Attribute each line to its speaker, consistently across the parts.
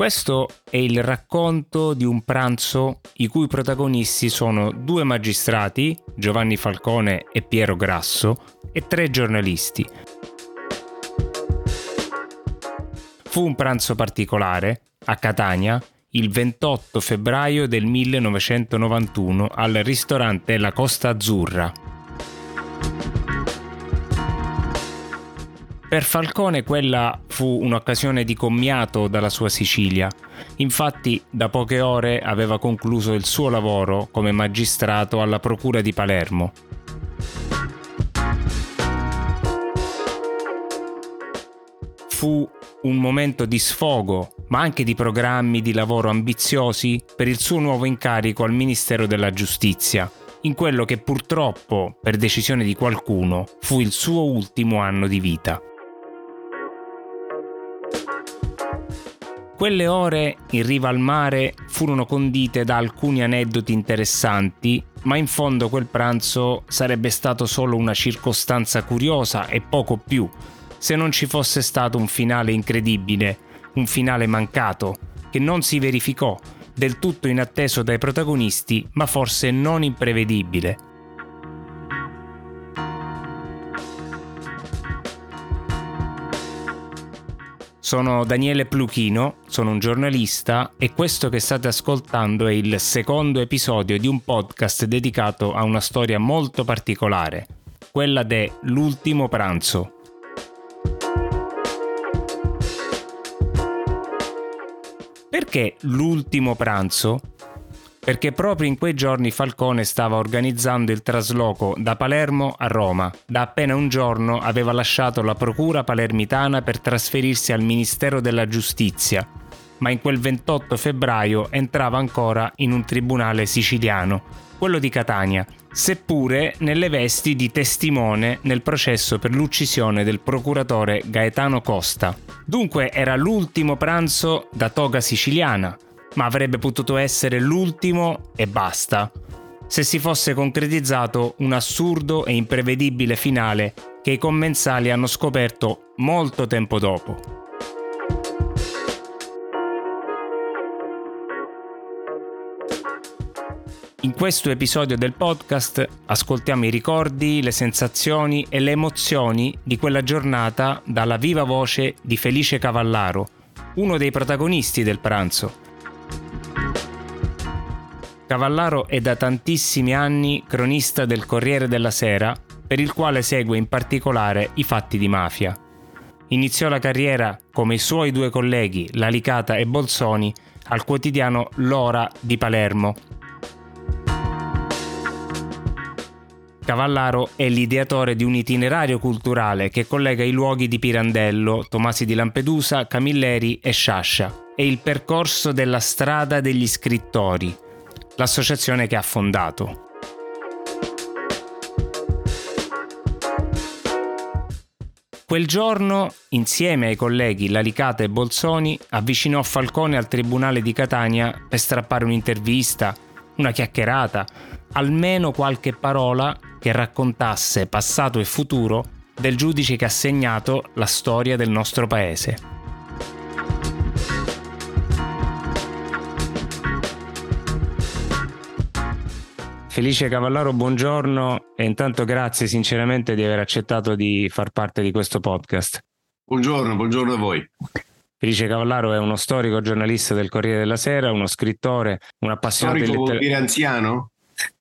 Speaker 1: Questo è il racconto di un pranzo i cui protagonisti sono due magistrati, Giovanni Falcone e Piero Grasso, e tre giornalisti. Fu un pranzo particolare, a Catania, il 28 febbraio del 1991 al ristorante La Costa Azzurra, Per Falcone quella fu un'occasione di commiato dalla sua Sicilia. Infatti da poche ore aveva concluso il suo lavoro come magistrato alla Procura di Palermo. Fu un momento di sfogo, ma anche di programmi di lavoro ambiziosi per il suo nuovo incarico al Ministero della Giustizia, in quello che purtroppo, per decisione di qualcuno, fu il suo ultimo anno di vita. Quelle ore in riva al mare furono condite da alcuni aneddoti interessanti, ma in fondo quel pranzo sarebbe stato solo una circostanza curiosa e poco più, se non ci fosse stato un finale incredibile, un finale mancato, che non si verificò, del tutto inatteso dai protagonisti, ma forse non imprevedibile. Sono Daniele Pluchino, sono un giornalista e questo che state ascoltando è il secondo episodio di un podcast dedicato a una storia molto particolare, quella de L'ultimo pranzo. Perché l'ultimo pranzo? Perché proprio in quei giorni Falcone stava organizzando il trasloco da Palermo a Roma. Da appena un giorno aveva lasciato la procura palermitana per trasferirsi al Ministero della Giustizia, ma in quel 28 febbraio entrava ancora in un tribunale siciliano, quello di Catania, seppure nelle vesti di testimone nel processo per l'uccisione del procuratore Gaetano Costa. Dunque era l'ultimo pranzo da toga siciliana, ma avrebbe potuto essere l'ultimo e basta, se si fosse concretizzato un assurdo e imprevedibile finale che i commensali hanno scoperto molto tempo dopo. In questo episodio del podcast ascoltiamo i ricordi, le sensazioni e le emozioni di quella giornata dalla viva voce di Felice Cavallaro, uno dei protagonisti del pranzo Cavallaro è da tantissimi anni cronista del Corriere della Sera, per il quale segue in particolare i fatti di mafia. Iniziò la carriera, come i suoi due colleghi Lalicata e Bolzoni, al quotidiano L'Ora di Palermo. Cavallaro è l'ideatore di un itinerario culturale che collega i luoghi di Pirandello, Tomasi di Lampedusa, Camilleri e Sciascia. È il percorso della strada degli scrittori, l'associazione che ha fondato. Quel giorno, insieme ai colleghi Lalicata e Bolzoni, avvicinò Falcone al Tribunale di Catania per strappare un'intervista, una chiacchierata, almeno qualche parola che raccontasse passato e futuro del giudice che ha segnato la storia del nostro paese. Felice Cavallaro, buongiorno e intanto grazie sinceramente di aver accettato di far parte di questo podcast.
Speaker 2: Buongiorno, buongiorno a voi.
Speaker 1: Felice Cavallaro è uno storico giornalista del Corriere della Sera, uno scrittore, un appassionato
Speaker 2: storico di letteratura. vuol dire anziano?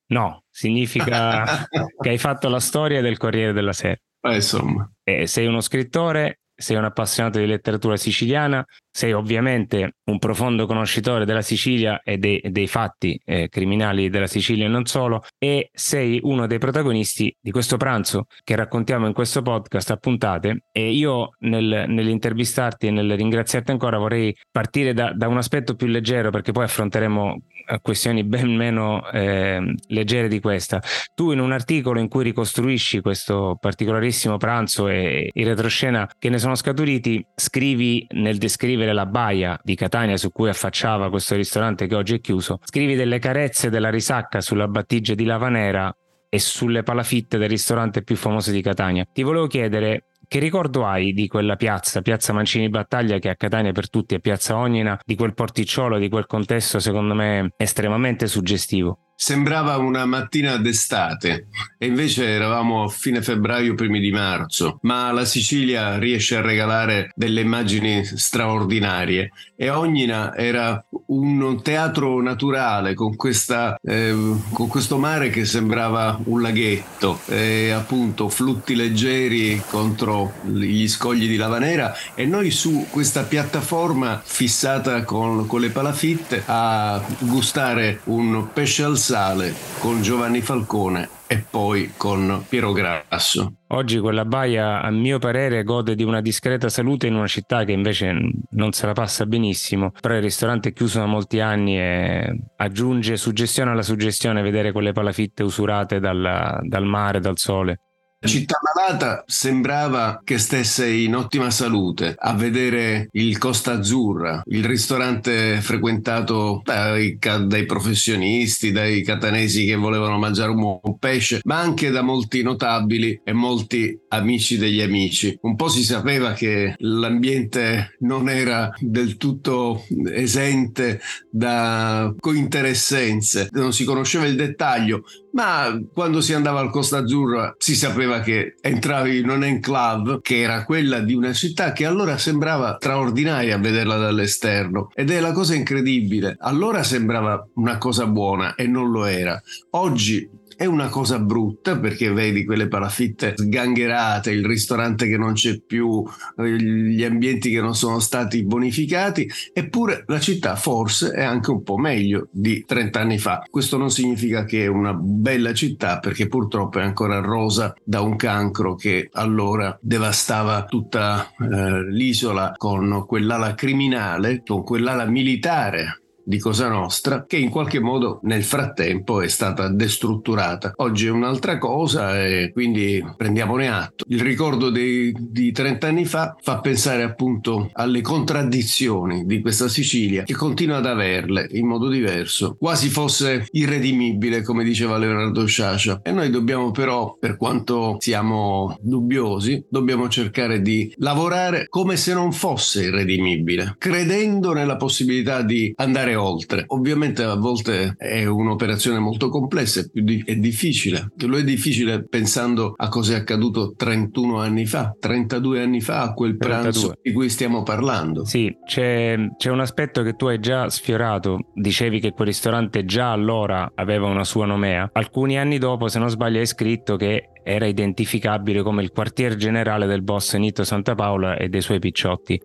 Speaker 1: No, significa che hai fatto la storia del Corriere della Sera.
Speaker 2: Eh, insomma.
Speaker 1: E sei uno scrittore sei un appassionato di letteratura siciliana, sei ovviamente un profondo conoscitore della Sicilia e dei, dei fatti eh, criminali della Sicilia e non solo, e sei uno dei protagonisti di questo pranzo che raccontiamo in questo podcast a puntate. E io nel, nell'intervistarti e nel ringraziarti ancora vorrei partire da, da un aspetto più leggero perché poi affronteremo eh, questioni ben meno eh, leggere di questa. Tu in un articolo in cui ricostruisci questo particolarissimo pranzo e il retroscena che ne sono scaturiti, scrivi nel descrivere la baia di Catania su cui affacciava questo ristorante che oggi è chiuso, scrivi delle carezze della risacca sulla battigia di Lavanera e sulle palafitte del ristorante più famoso di Catania. Ti volevo chiedere che ricordo hai di quella piazza, piazza Mancini Battaglia che a Catania per tutti è piazza Ognina, di quel porticciolo, di quel contesto secondo me estremamente suggestivo?
Speaker 2: Sembrava una mattina d'estate e invece eravamo a fine febbraio, primi di marzo, ma la Sicilia riesce a regalare delle immagini straordinarie e Ognina era un teatro naturale con, questa, eh, con questo mare che sembrava un laghetto. E appunto flutti leggeri contro gli scogli di Lavanera e noi su questa piattaforma fissata con, con le palafitte a gustare un pesce al sale con Giovanni Falcone e poi con Piero Grasso.
Speaker 1: Oggi quella baia, a mio parere, gode di una discreta salute in una città che invece non se la passa benissimo, però il ristorante è chiuso da molti anni e aggiunge suggestione alla suggestione vedere quelle palafitte usurate dal, dal mare, dal sole.
Speaker 2: Città malata sembrava che stesse in ottima salute a vedere il Costa Azzurra, il ristorante frequentato dai, dai, professionisti, dai catanesi che volevano mangiare un buon pesce, ma anche da molti notabili e molti amici degli amici. Un po' si sapeva che l'ambiente non era del tutto esente da cointeressenze, non si conosceva il dettaglio, ma quando si andava al Costa Azzurra si sapeva che entravi in un enclave che era quella di una città che allora sembrava straordinaria a vederla dall'esterno ed è la cosa incredibile. Allora sembrava una cosa buona e non lo era. Oggi è una cosa brutta perché vedi quelle palafitte sgangherate, il ristorante che non c'è più, gli ambienti che non sono stati bonificati, eppure la città forse è anche un po' meglio di 30 anni fa. Questo non significa che è una bella città perché purtroppo è ancora rosa da un cancro che allora devastava tutta eh, l'isola con quell'ala criminale, con quell'ala militare di Cosa Nostra che in qualche modo nel frattempo è stata destrutturata. Oggi è un'altra cosa e quindi prendiamone atto. Il ricordo dei, di 30 anni fa fa pensare appunto alle contraddizioni di questa Sicilia che continua ad averle in modo diverso, quasi fosse irredimibile come diceva Leonardo Sciascia. E noi dobbiamo però, per quanto siamo dubbiosi, dobbiamo cercare di lavorare come se non fosse irredimibile, credendo nella possibilità di andare oltre. Ovviamente a volte è un'operazione molto complessa, è difficile. Lo è difficile pensando a cosa è accaduto 31 anni fa, 32 anni fa, a quel pranzo 32. di cui stiamo parlando.
Speaker 1: Sì, c'è, c'è un aspetto che tu hai già sfiorato. Dicevi che quel ristorante già allora aveva una sua nomea. Alcuni anni dopo, se non sbaglio, hai scritto che era identificabile come il quartier generale del boss Nito Santa Paola e dei suoi picciotti.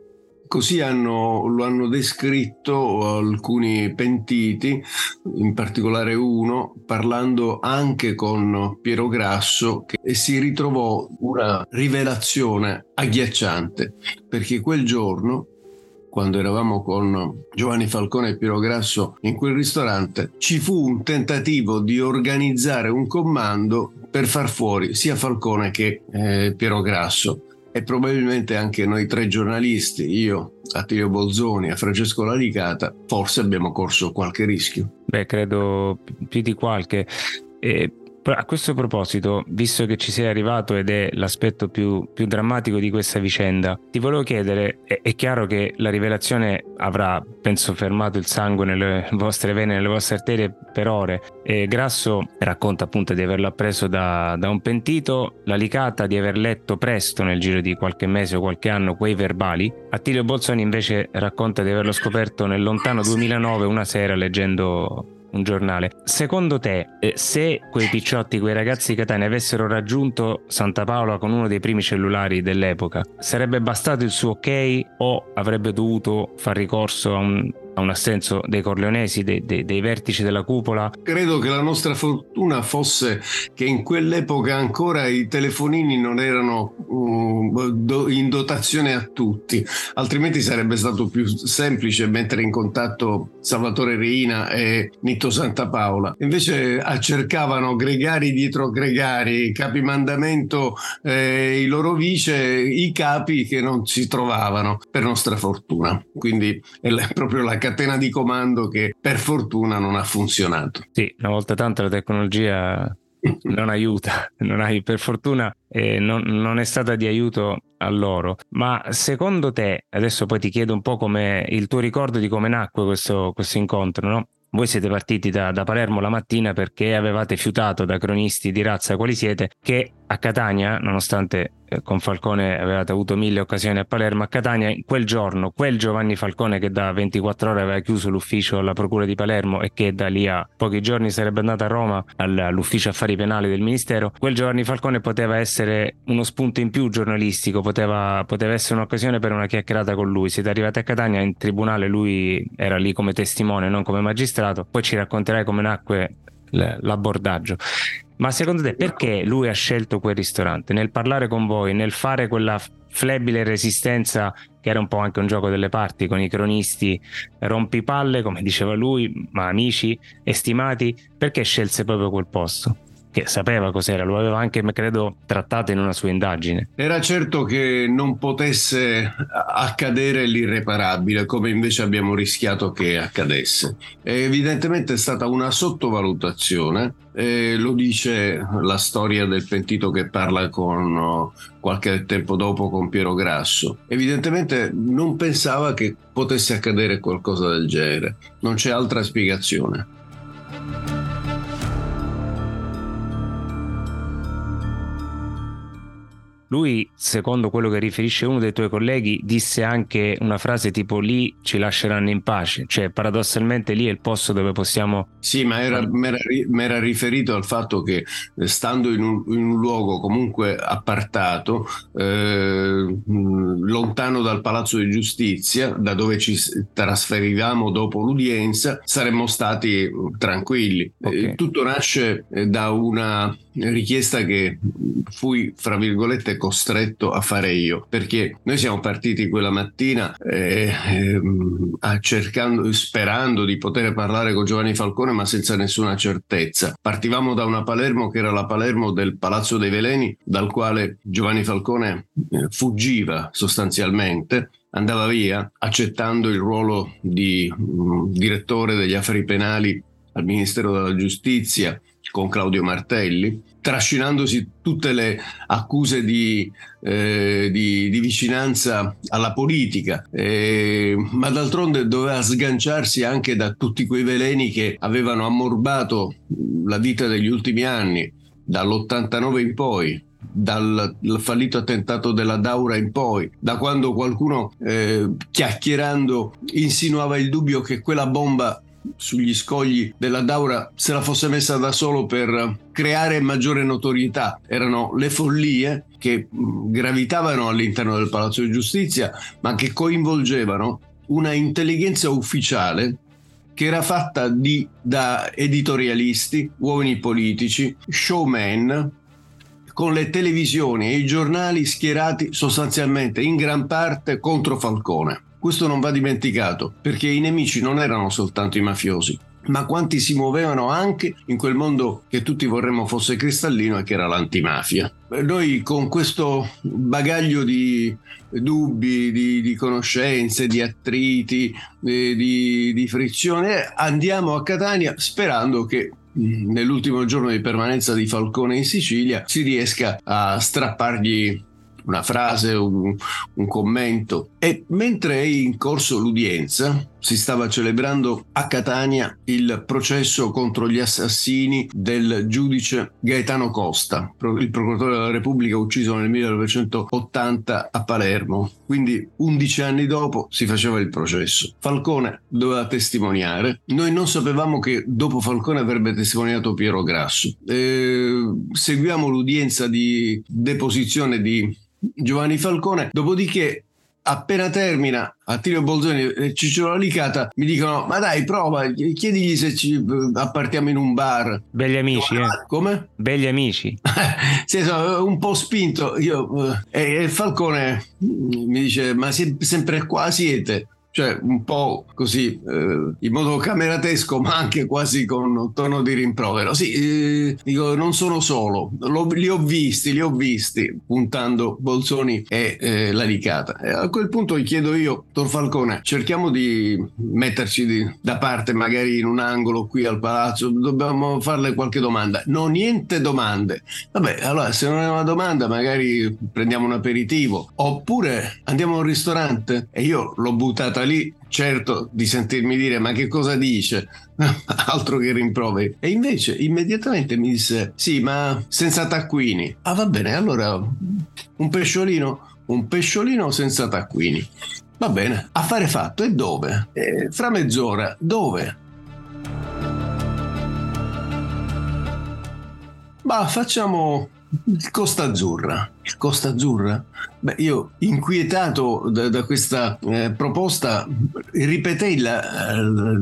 Speaker 2: Così hanno, lo hanno descritto alcuni pentiti, in particolare uno, parlando anche con Piero Grasso, che, e si ritrovò una rivelazione agghiacciante, perché quel giorno quando eravamo con Giovanni Falcone e Piero Grasso in quel ristorante, ci fu un tentativo di organizzare un comando per far fuori sia Falcone che eh, Piero Grasso e probabilmente anche noi tre giornalisti, io, Attilio Bolzoni e Francesco Lalicata, forse abbiamo corso qualche rischio.
Speaker 1: Beh, credo più di qualche. E a questo proposito, visto che ci sei arrivato ed è l'aspetto più, più drammatico di questa vicenda, ti volevo chiedere, è, è, chiaro che la rivelazione avrà, penso, fermato il sangue nelle vostre vene, nelle vostre arterie per ore. E Grasso racconta appunto di averlo appreso da, da un pentito, la licata di aver letto presto, nel giro di qualche mese o qualche anno, quei verbali. Attilio Bolzoni invece racconta di averlo scoperto nel lontano 2009 una sera leggendo un giornale. Secondo te, eh, se quei picciotti, quei ragazzi Catania avessero raggiunto Santa Paola con uno dei primi cellulari dell'epoca, sarebbe bastato il suo ok o avrebbe dovuto far ricorso a un a un assenso dei Corleonesi, dei, dei, dei, vertici della cupola.
Speaker 2: Credo che la nostra fortuna fosse che in quell'epoca ancora i telefonini non erano uh, in dotazione a tutti, altrimenti sarebbe stato più semplice mettere in contatto Salvatore Reina e Nitto Santa Paola. Invece cercavano gregari dietro gregari, capimandamento, eh, i loro vice, i capi che non si trovavano, per nostra fortuna. Quindi è proprio la catena di comando che per fortuna non ha funzionato.
Speaker 1: Sì, una volta tanto la tecnologia non aiuta, non hai, per fortuna eh, non, non, è stata di aiuto a loro. Ma secondo te, adesso poi ti chiedo un po' come il tuo ricordo di come nacque questo, questo incontro, no? Voi siete partiti da, da, Palermo la mattina perché avevate fiutato da cronisti di razza quali siete che a Catania, nonostante eh, con Falcone avevate avuto mille occasioni a Palermo, a Catania quel giorno, quel Giovanni Falcone che da 24 ore aveva chiuso l'ufficio alla Procura di Palermo e che da lì a pochi giorni sarebbe andato a Roma all'ufficio affari penali del Ministero, quel Giovanni Falcone poteva essere uno spunto in più giornalistico, poteva, poteva essere un'occasione per una chiacchierata con lui. Siete arrivati a Catania, in tribunale lui era lì come testimone, non come magistrato, poi ci racconterai come nacque l'abordaggio. Ma secondo te perché lui ha scelto quel ristorante? Nel parlare con voi, nel fare quella flebile resistenza che era un po' anche un gioco delle parti con i cronisti rompipalle, come diceva lui, ma amici, estimati, perché scelse proprio quel posto? Che sapeva cos'era, lo aveva anche, credo, trattato in una sua indagine.
Speaker 2: Era certo che non potesse accadere l'irreparabile, come invece abbiamo rischiato che accadesse. evidentemente è stata una sottovalutazione, e lo dice la storia del pentito che parla con oh, qualche tempo dopo con Piero Grasso. Evidentemente non pensava che potesse accadere qualcosa del genere, non c'è altra spiegazione.
Speaker 1: Lui, secondo quello che riferisce uno dei tuoi colleghi, disse anche una frase tipo lì ci lasceranno in pace, cioè paradossalmente lì è il posto dove possiamo...
Speaker 2: Sì, ma era, era riferito al fatto che eh, stando in un, in un luogo comunque appartato, eh, lontano dal Palazzo di Giustizia, da dove ci trasferivamo dopo l'udienza, saremmo stati tranquilli. Okay. Eh, tutto nasce eh, da una richiesta che fui, fra virgolette, costretto a fare io, perché noi siamo partiti quella mattina eh, eh, cercando, sperando di poter parlare con Giovanni Falcone, ma senza nessuna certezza. Partivamo da una Palermo che era la Palermo del Palazzo dei Veleni, dal quale Giovanni Falcone eh, fuggiva sostanzialmente andava via accettando il ruolo di um, direttore degli affari penali al Ministero della Giustizia con Claudio Martelli, trascinandosi tutte le accuse di, eh, di, di vicinanza alla politica, eh, ma d'altronde doveva sganciarsi anche da tutti quei veleni che avevano ammorbato la vita degli ultimi anni, dall'89 in poi, dal fallito attentato della Daura in poi, da quando qualcuno eh, chiacchierando insinuava il dubbio che quella bomba sugli scogli della Daura se la fosse messa da solo per creare maggiore notorietà. Erano le follie che gravitavano all'interno del Palazzo di Giustizia, ma che coinvolgevano una intelligenza ufficiale che era fatta di, da editorialisti, uomini politici, showman, con le televisioni e i giornali schierati sostanzialmente in gran parte contro Falcone. Questo non va dimenticato, perché i nemici non erano soltanto i mafiosi, ma quanti si muovevano anche in quel mondo che tutti vorremmo fosse cristallino e che era l'antimafia. Noi con questo bagaglio di dubbi, di, di conoscenze, di attriti, di, di, frizione, andiamo a Catania sperando che mm, nell'ultimo giorno di permanenza di Falcone in Sicilia si riesca a strappargli una frase, un, un commento. E mentre è in corso l'udienza, si stava celebrando a Catania il processo contro gli assassini del giudice Gaetano Costa, il procuratore della Repubblica ucciso nel 1980 a Palermo. Quindi 11 anni dopo si faceva il processo. Falcone doveva testimoniare. Noi non sapevamo che dopo Falcone avrebbe testimoniato Piero Grasso. E seguiamo l'udienza di deposizione di Giovanni Falcone, dopodiché appena termina Attilio Bolzoni e Ciccio Alicata mi dicono ma dai prova chiedigli se ci appartiamo in un bar
Speaker 1: belli amici eh.
Speaker 2: come?
Speaker 1: belli amici
Speaker 2: sì, sono un po' spinto io, eh, e Falcone mi dice ma se, sempre qua siete cioè un po' così eh, in modo cameratesco ma anche quasi con tono di rimprovero. Sì, eh, dico non sono solo, Lo, li ho visti, li ho visti puntando Bolzoni e eh, la licata. E a quel punto gli chiedo io, Tor Falcone, cerchiamo di metterci di, da parte magari in un angolo qui al palazzo, dobbiamo farle qualche domanda. No, niente domande. Vabbè, allora se non è una domanda magari prendiamo un aperitivo oppure andiamo a un ristorante e io l'ho buttata lì certo di sentirmi dire ma che cosa dice? Altro che rimproveri. E invece immediatamente mi disse sì ma senza taccuini. Ah va bene allora un pesciolino un pesciolino senza taccuini. Va bene affare fatto e dove? Eh, fra mezz'ora. Dove? ma facciamo il Costa Azzurra. Il Costa Azzurra? Beh, io inquietato da, da questa eh, proposta ripetei la, la,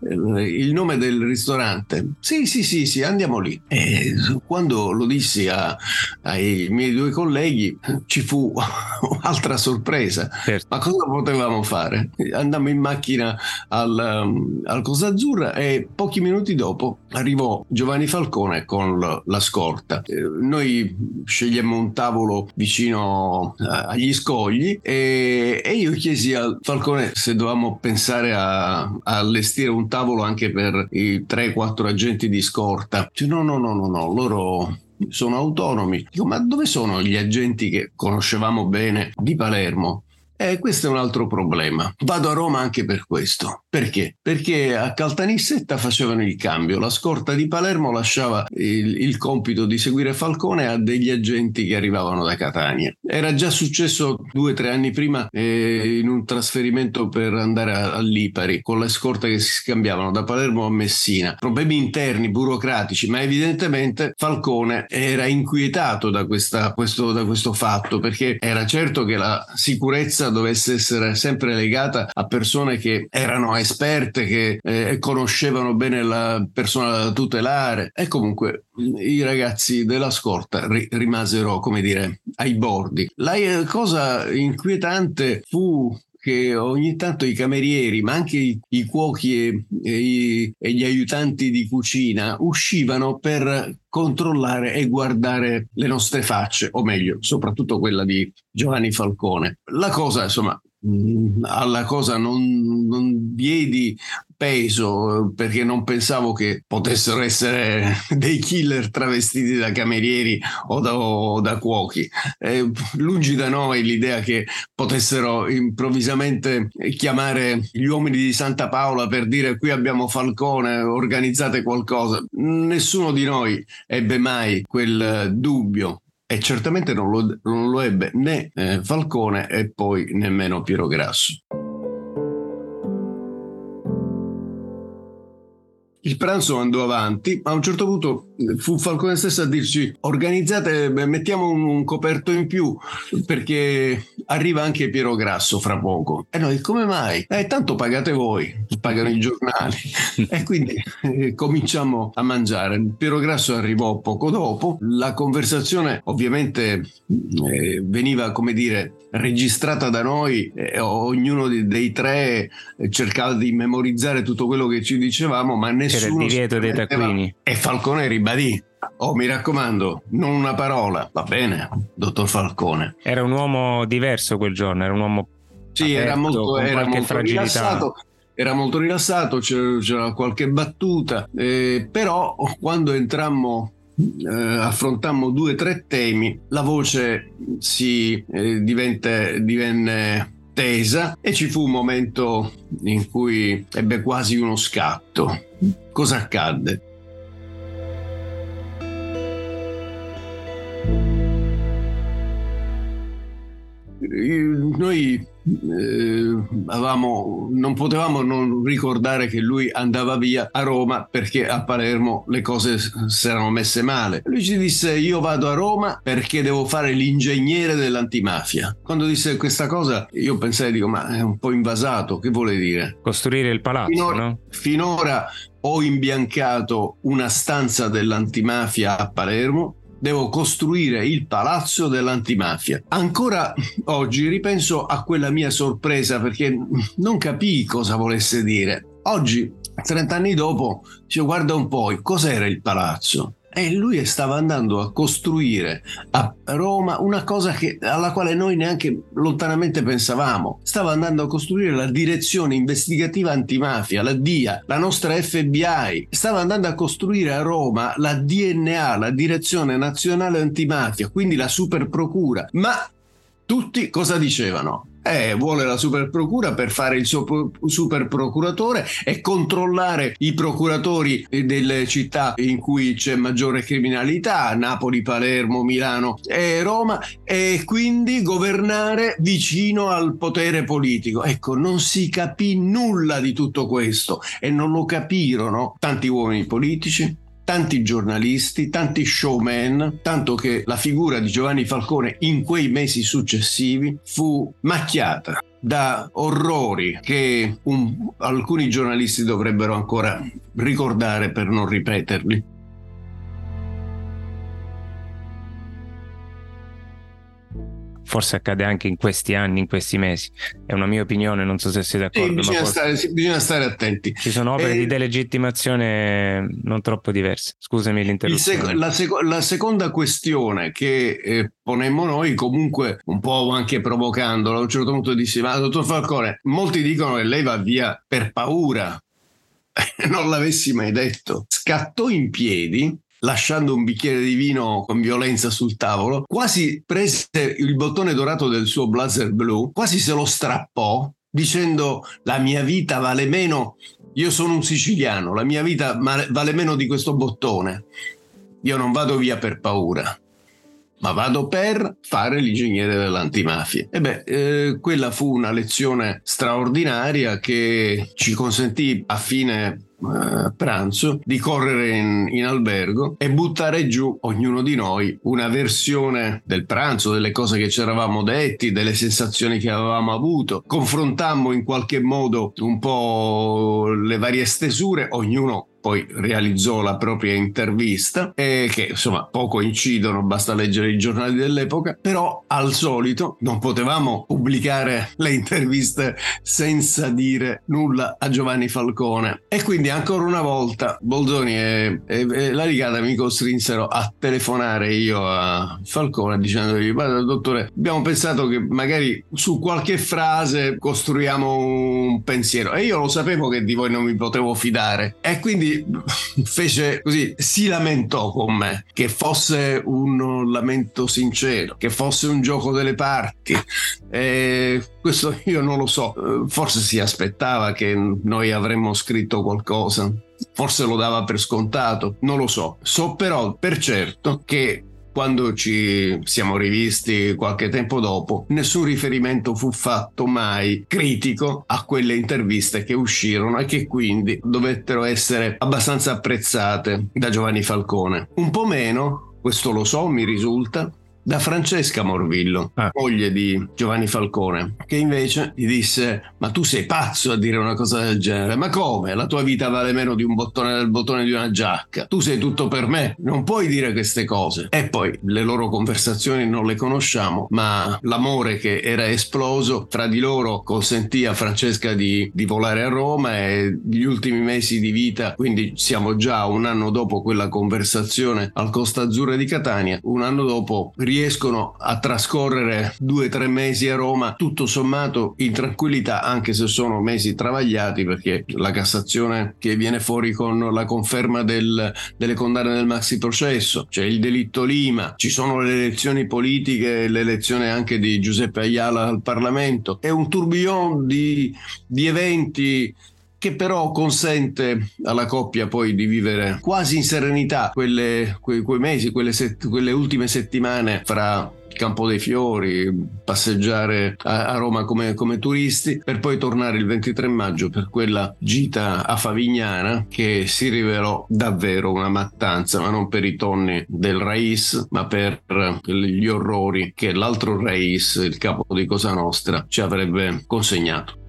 Speaker 2: il nome del ristorante. Sì, sì, sì, sì, andiamo lì. E quando lo dissi a, ai miei due colleghi ci fu un'altra sorpresa. Certo. Ma cosa potevamo fare? Andammo in macchina al, um, al Cosa Azzurra e pochi minuti dopo arrivò Giovanni Falcone con la scorta. Eh, noi scegliemmo un tavolo vicino agli scogli e, e io chiesi a Falcone se dovevamo pensare a, a allestire tavolo anche per i 3-4 agenti di scorta. No, no, no, no, no, loro sono autonomi. Dico, ma dove sono gli agenti che conoscevamo bene di Palermo? E questo è un altro problema. Vado a Roma anche per questo. Perché? Perché a Caltanissetta facevano il cambio. La scorta di Palermo lasciava il, il compito di seguire Falcone a degli agenti che arrivavano da Catania. Era già successo due o tre anni prima eh, in un trasferimento per andare a, Lipari con le scorte che si scambiavano da Palermo a Messina. Problemi interni, burocratici, ma evidentemente Falcone era inquietato da, questa, questo, da questo fatto perché era certo che la sicurezza sicurezza dovesse essere sempre legata a persone che erano esperte, che eh, conoscevano bene la persona da tutelare e comunque i ragazzi della scorta ri- rimasero, come dire, ai bordi. La eh, cosa inquietante fu che ogni tanto i camerieri, ma anche i, i cuochi e, e, e, gli aiutanti di cucina uscivano per controllare e guardare le nostre facce, o meglio, soprattutto quella di Giovanni Falcone. La cosa, insomma, mm, alla cosa non, non diedi peso perché non pensavo che potessero essere dei killer travestiti da camerieri o da, o da cuochi. Eh, lungi da noi l'idea che potessero improvvisamente chiamare gli uomini di Santa Paola per dire qui abbiamo Falcone, organizzate qualcosa. Nessuno di noi ebbe mai quel dubbio e certamente non lo, non lo ebbe né eh, Falcone e poi nemmeno Piero Grasso. Il pranzo andò avanti, ma a un certo punto eh, fu Falcone stesso a dirci organizzate, mettiamo un, coperto in più perché arriva anche Piero Grasso fra poco. E noi come mai? Eh, tanto pagate voi, pagano i giornali. e quindi eh, cominciamo a mangiare. Piero Grasso arrivò poco dopo, la conversazione ovviamente eh, veniva, come dire, registrata da noi, eh, ognuno dei tre cercava di memorizzare tutto quello che ci dicevamo, ma nessuno
Speaker 1: c'era il divieto dei taccuini.
Speaker 2: E Falcone ribadì. Oh, mi raccomando, non una parola. Va bene, dottor Falcone.
Speaker 1: Era un uomo diverso quel giorno, era un uomo.
Speaker 2: Sì, aperto, era molto, era molto rilassato. Era molto rilassato, c'era, c'era qualche battuta, eh, però quando entrammo eh, affrontammo due o tre temi, la voce si eh, divente, divenne tesa e ci fu un momento in cui ebbe quasi uno scatto. Cosa accadde? Noi eh, avevamo, non potevamo non ricordare che lui andava via a Roma perché a Palermo le cose si erano messe male. Lui ci disse io vado a Roma perché devo fare l'ingegnere dell'antimafia. Quando disse questa cosa io pensai, dico ma è un po' invasato, che vuole dire?
Speaker 1: Costruire il palazzo,
Speaker 2: finora,
Speaker 1: no?
Speaker 2: Finora ho imbiancato una stanza dell'antimafia a Palermo devo costruire il palazzo dell'antimafia. Ancora oggi ripenso a quella mia sorpresa perché non capii cosa volesse dire. Oggi, 30 anni dopo, ci guarda un po', cos'era il palazzo? E lui stava andando a costruire a Roma una cosa che, alla quale noi neanche lontanamente pensavamo. Stava andando a costruire la direzione investigativa antimafia, la DIA, la nostra FBI. Stava andando a costruire a Roma la DNA, la direzione nazionale antimafia, quindi la super procura. Ma tutti cosa dicevano? Eh, vuole la super procura per fare il suo super procuratore e controllare i procuratori delle città in cui c'è maggiore criminalità, Napoli, Palermo, Milano e Roma, e quindi governare vicino al potere politico. Ecco, non si capì nulla di tutto questo e non lo capirono tanti uomini politici, tanti giornalisti, tanti showman, tanto che la figura di Giovanni Falcone in quei mesi successivi fu macchiata da orrori che un, alcuni giornalisti dovrebbero ancora ricordare per non ripeterli.
Speaker 1: Forse accade anche in questi anni, in questi mesi. È una mia opinione, non so se sei d'accordo.
Speaker 2: Sì, bisogna,
Speaker 1: forse...
Speaker 2: stare, sì, bisogna, stare, attenti.
Speaker 1: Ci sono opere e... di delegittimazione non troppo diverse. Scusami l'interruzione.
Speaker 2: Sec- la, sec- la, seconda questione che eh, ponemmo noi, comunque un po' anche provocandolo, a un certo punto dissi, ma dottor Falcone, molti dicono che lei va via per paura. non l'avessi mai detto. Scattò in piedi lasciando un bicchiere di vino con violenza sul tavolo, quasi prese il bottone dorato del suo blazer blu, quasi se lo strappò dicendo la mia vita vale meno, io sono un siciliano, la mia vita vale meno di questo bottone. Io non vado via per paura, ma vado per fare l'ingegnere dell'antimafia. E beh, eh, quella fu una lezione straordinaria che ci consentì a fine eh, pranzo di correre in, in, albergo e buttare giù ognuno di noi una versione del pranzo, delle cose che ci eravamo detti, delle sensazioni che avevamo avuto. Confrontammo in qualche modo un po' le varie stesure, ognuno poi realizzò la propria intervista e che insomma poco incidono, basta leggere i giornali dell'epoca, però al solito non potevamo pubblicare le interviste senza dire nulla a Giovanni Falcone. E quindi ancora una volta Bolzoni e, e, e la Rigata mi costrinsero a telefonare io a Falcone dicendogli guarda dottore abbiamo pensato che magari su qualche frase costruiamo un pensiero. E io lo sapevo che di voi non mi potevo fidare. E quindi fece così, si lamentò con me che fosse un lamento sincero, che fosse un gioco delle parti. E questo io non lo so, forse si aspettava che noi avremmo scritto qualcosa. Forse lo dava per scontato, non lo so. So però per certo che quando ci siamo rivisti qualche tempo dopo, nessun riferimento fu fatto mai critico a quelle interviste che uscirono e che quindi dovettero essere abbastanza apprezzate da Giovanni Falcone. Un po' meno, questo lo so, mi risulta, da Francesca Morvillo, ah. moglie di Giovanni Falcone, che invece gli disse: Ma tu sei pazzo a dire una cosa del genere? Ma come? La tua vita vale meno di un bottone del bottone di una giacca. Tu sei tutto per me, non puoi dire queste cose. E poi le loro conversazioni non le conosciamo, ma l'amore che era esploso tra di loro consentì a Francesca di, di volare a Roma e gli ultimi mesi di vita, quindi siamo già un anno dopo quella conversazione al Costa Azzurra di Catania, un anno dopo riescono a trascorrere due o tre mesi a Roma tutto sommato in tranquillità anche se sono mesi travagliati perché la Cassazione che viene fuori con la conferma del, delle condanne del maxi processo c'è il delitto Lima ci sono le elezioni politiche l'elezione anche di Giuseppe Ayala al Parlamento. È un tourbillon di, di eventi che però consente alla coppia poi di vivere quasi in serenità quelle, quei, quei mesi, quelle, set, quelle ultime settimane fra Campo dei Fiori, passeggiare a, Roma come, come, turisti, per poi tornare il 23 maggio per quella gita a Favignana che si rivelò davvero una mattanza, ma non per i tonni del Rais, ma per gli orrori che l'altro Rais, il capo di Cosa Nostra, ci avrebbe consegnato.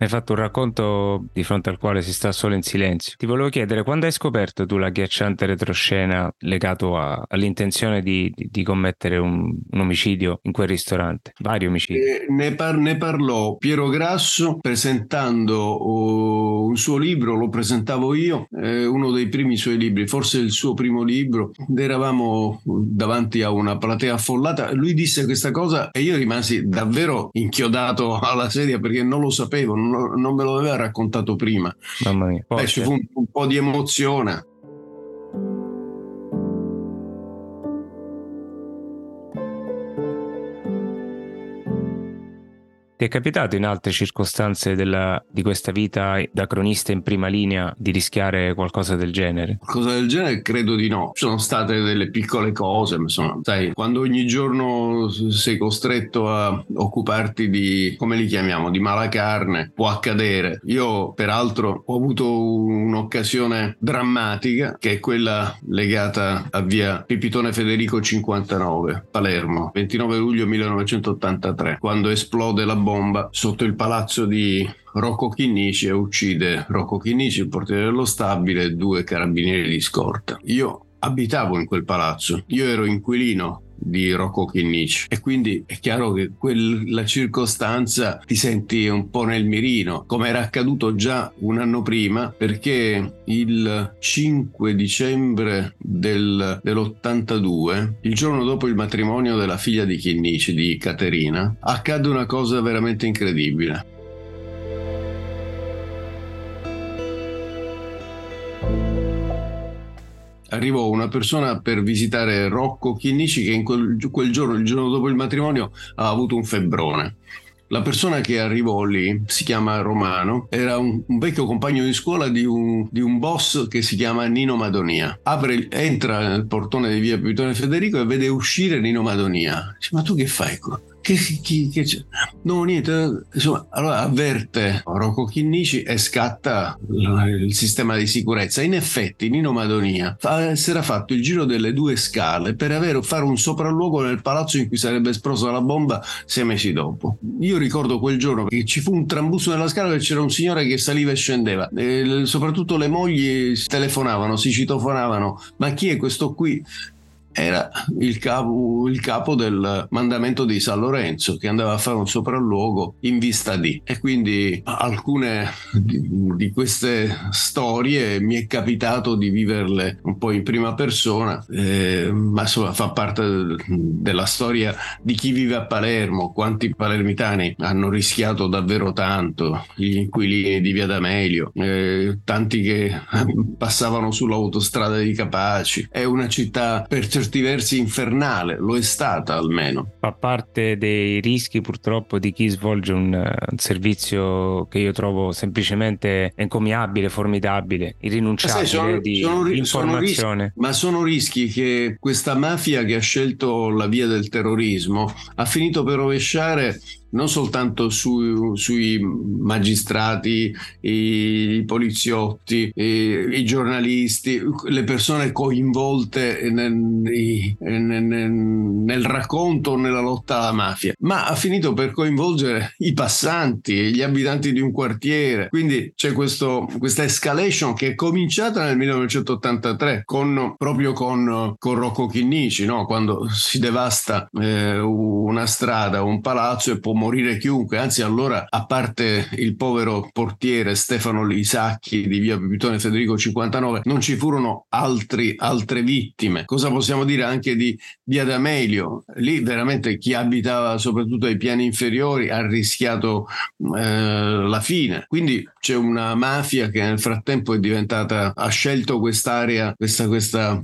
Speaker 1: Hai fatto un racconto di fronte al quale si sta solo in silenzio. Ti volevo chiedere, quando hai scoperto tu l'agghiacciante retroscena legato a, all'intenzione di, di, di commettere un, un, omicidio in quel ristorante? Vari omicidi.
Speaker 2: Eh, ne, par- ne, parlò Piero Grasso presentando uh, un suo libro, lo presentavo io, eh, uno dei primi suoi libri, forse il suo primo libro. Eravamo davanti a una platea affollata. Lui disse questa cosa e io rimasi davvero inchiodato alla sedia perché non lo sapevo, non, non me lo aveva raccontato prima.
Speaker 1: Mamma mia.
Speaker 2: Beh, ci fu un, un po' di emozione.
Speaker 1: Ti è capitato in altre circostanze della, di questa vita da cronista in prima linea di rischiare qualcosa del genere?
Speaker 2: Qualcosa del genere credo di no. Ci sono state delle piccole cose, ma insomma, sai, quando ogni giorno sei costretto a occuparti di, come li chiamiamo, di mala carne, può accadere. Io peraltro ho avuto un'occasione drammatica che è quella legata a via Pipitone Federico 59, Palermo, 29 luglio 1983, quando esplode la bomba sotto il palazzo di Rocco Chinnici e uccide Rocco Chinnici, il portiere dello stabile e due carabinieri di scorta. Io abitavo in quel palazzo, io ero inquilino di Rocco Chinnici. E quindi è chiaro che quella circostanza ti senti un po' nel mirino come era accaduto già un anno prima perché il 5 dicembre del, dell'82 il giorno dopo il matrimonio della figlia di Chinnici di Caterina accade una cosa veramente incredibile arrivò una persona per visitare Rocco Chinnici che in quel, quel, giorno, il giorno dopo il matrimonio, ha avuto un febbrone. La persona che arrivò lì si chiama Romano, era un, un vecchio compagno di scuola di un, di un, boss che si chiama Nino Madonia. Apre, entra nel portone di via Pitone Federico e vede uscire Nino Madonia. Dice, ma tu che fai qua? Che, che, che c'è? No, niente. Insomma, allora avverte Rocco Chinnici e scatta il sistema di sicurezza. In effetti, Nino Madonia fa, si era fatto il giro delle due scale per avere, fare un sopralluogo nel palazzo in cui sarebbe esplosa la bomba sei mesi dopo. Io ricordo quel giorno che ci fu un trambusto nella scala e c'era un signore che saliva e scendeva. E soprattutto le mogli telefonavano, si citofonavano. Ma chi è questo qui? Era il capo, il capo, del mandamento di San Lorenzo che andava a fare un sopralluogo in vista di. E quindi alcune di, di queste storie mi è capitato di viverle un po' in prima persona, eh, ma insomma fa parte della storia di chi vive a Palermo, quanti palermitani hanno rischiato davvero tanto, gli inquilini di Via D'Amelio, eh, tanti che passavano sull'autostrada di Capaci. È una città per certi certi versi infernale, lo è stata almeno.
Speaker 1: Fa parte dei rischi purtroppo di chi svolge un, un servizio che io trovo semplicemente encomiabile, formidabile, irrinunciabile sai, sono, di sono, informazione.
Speaker 2: Sono rischi, ma sono rischi che questa mafia che ha scelto la via del terrorismo ha finito per rovesciare non soltanto su, sui magistrati, i, i poliziotti, i, i, giornalisti, le persone coinvolte nel, nel, nel racconto nella lotta alla mafia, ma ha finito per coinvolgere i passanti, gli abitanti di un quartiere. Quindi c'è questo, questa escalation che è cominciata nel 1983 con, proprio con, con Rocco Chinnici, no? quando si devasta eh, una strada, un palazzo e può morire chiunque, anzi allora a parte il povero portiere Stefano Lisacchi di via Pipitone Federico 59 non ci furono altri, altre vittime. Cosa possiamo dire anche di via D'Amelio? Lì veramente chi abitava soprattutto ai piani inferiori ha rischiato eh, la fine. Quindi c'è una mafia che nel frattempo è diventata, ha scelto quest'area, questa, questa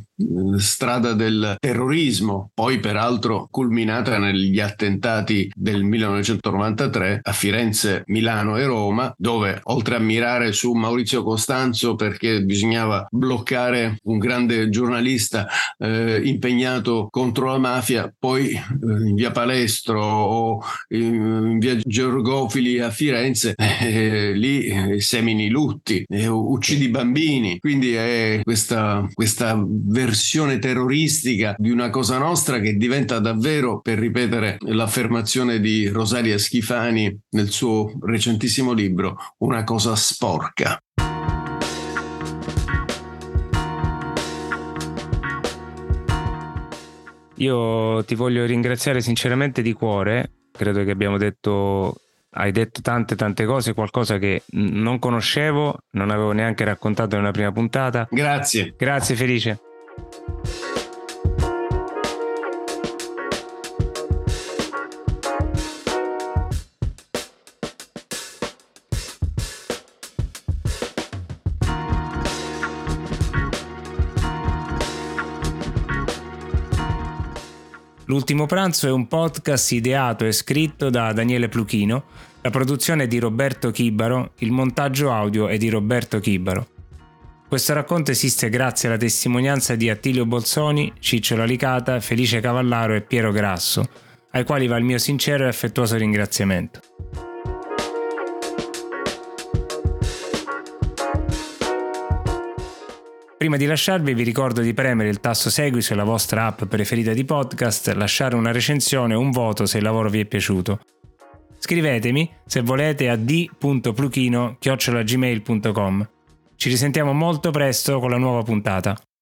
Speaker 2: strada del terrorismo, poi peraltro culminata negli attentati del 1993 a Firenze, Milano e Roma, dove oltre a mirare su Maurizio Costanzo perché bisognava bloccare un grande giornalista eh, impegnato contro la mafia, poi eh, in via Palestro o in, via Georgofili a Firenze, eh, lì eh, semini lutti, uccidi bambini, quindi è questa, questa vera versione terroristica di una cosa nostra che diventa davvero, per ripetere l'affermazione di Rosaria Schifani nel suo recentissimo libro, una cosa sporca.
Speaker 1: Io ti voglio ringraziare sinceramente di cuore, credo che abbiamo detto hai detto tante tante cose, qualcosa che non conoscevo, non avevo neanche raccontato nella prima puntata.
Speaker 2: Grazie.
Speaker 1: Grazie Felice. L'ultimo pranzo è un podcast ideato e scritto da Daniele Pluchino, la produzione è di Roberto Chibaro, il montaggio audio è di Roberto Chibaro. Questo racconto esiste grazie alla testimonianza di Attilio Bolzoni, Ciccio Lalicata, Felice Cavallaro e Piero Grasso, ai quali va il mio sincero e affettuoso ringraziamento. Prima di lasciarvi vi ricordo di premere il tasto segui sulla vostra app preferita di podcast, lasciare una recensione o un voto se il lavoro vi è piaciuto. Scrivetemi se volete a d.pluchino.gmail.com. Ci risentiamo molto presto con la nuova puntata.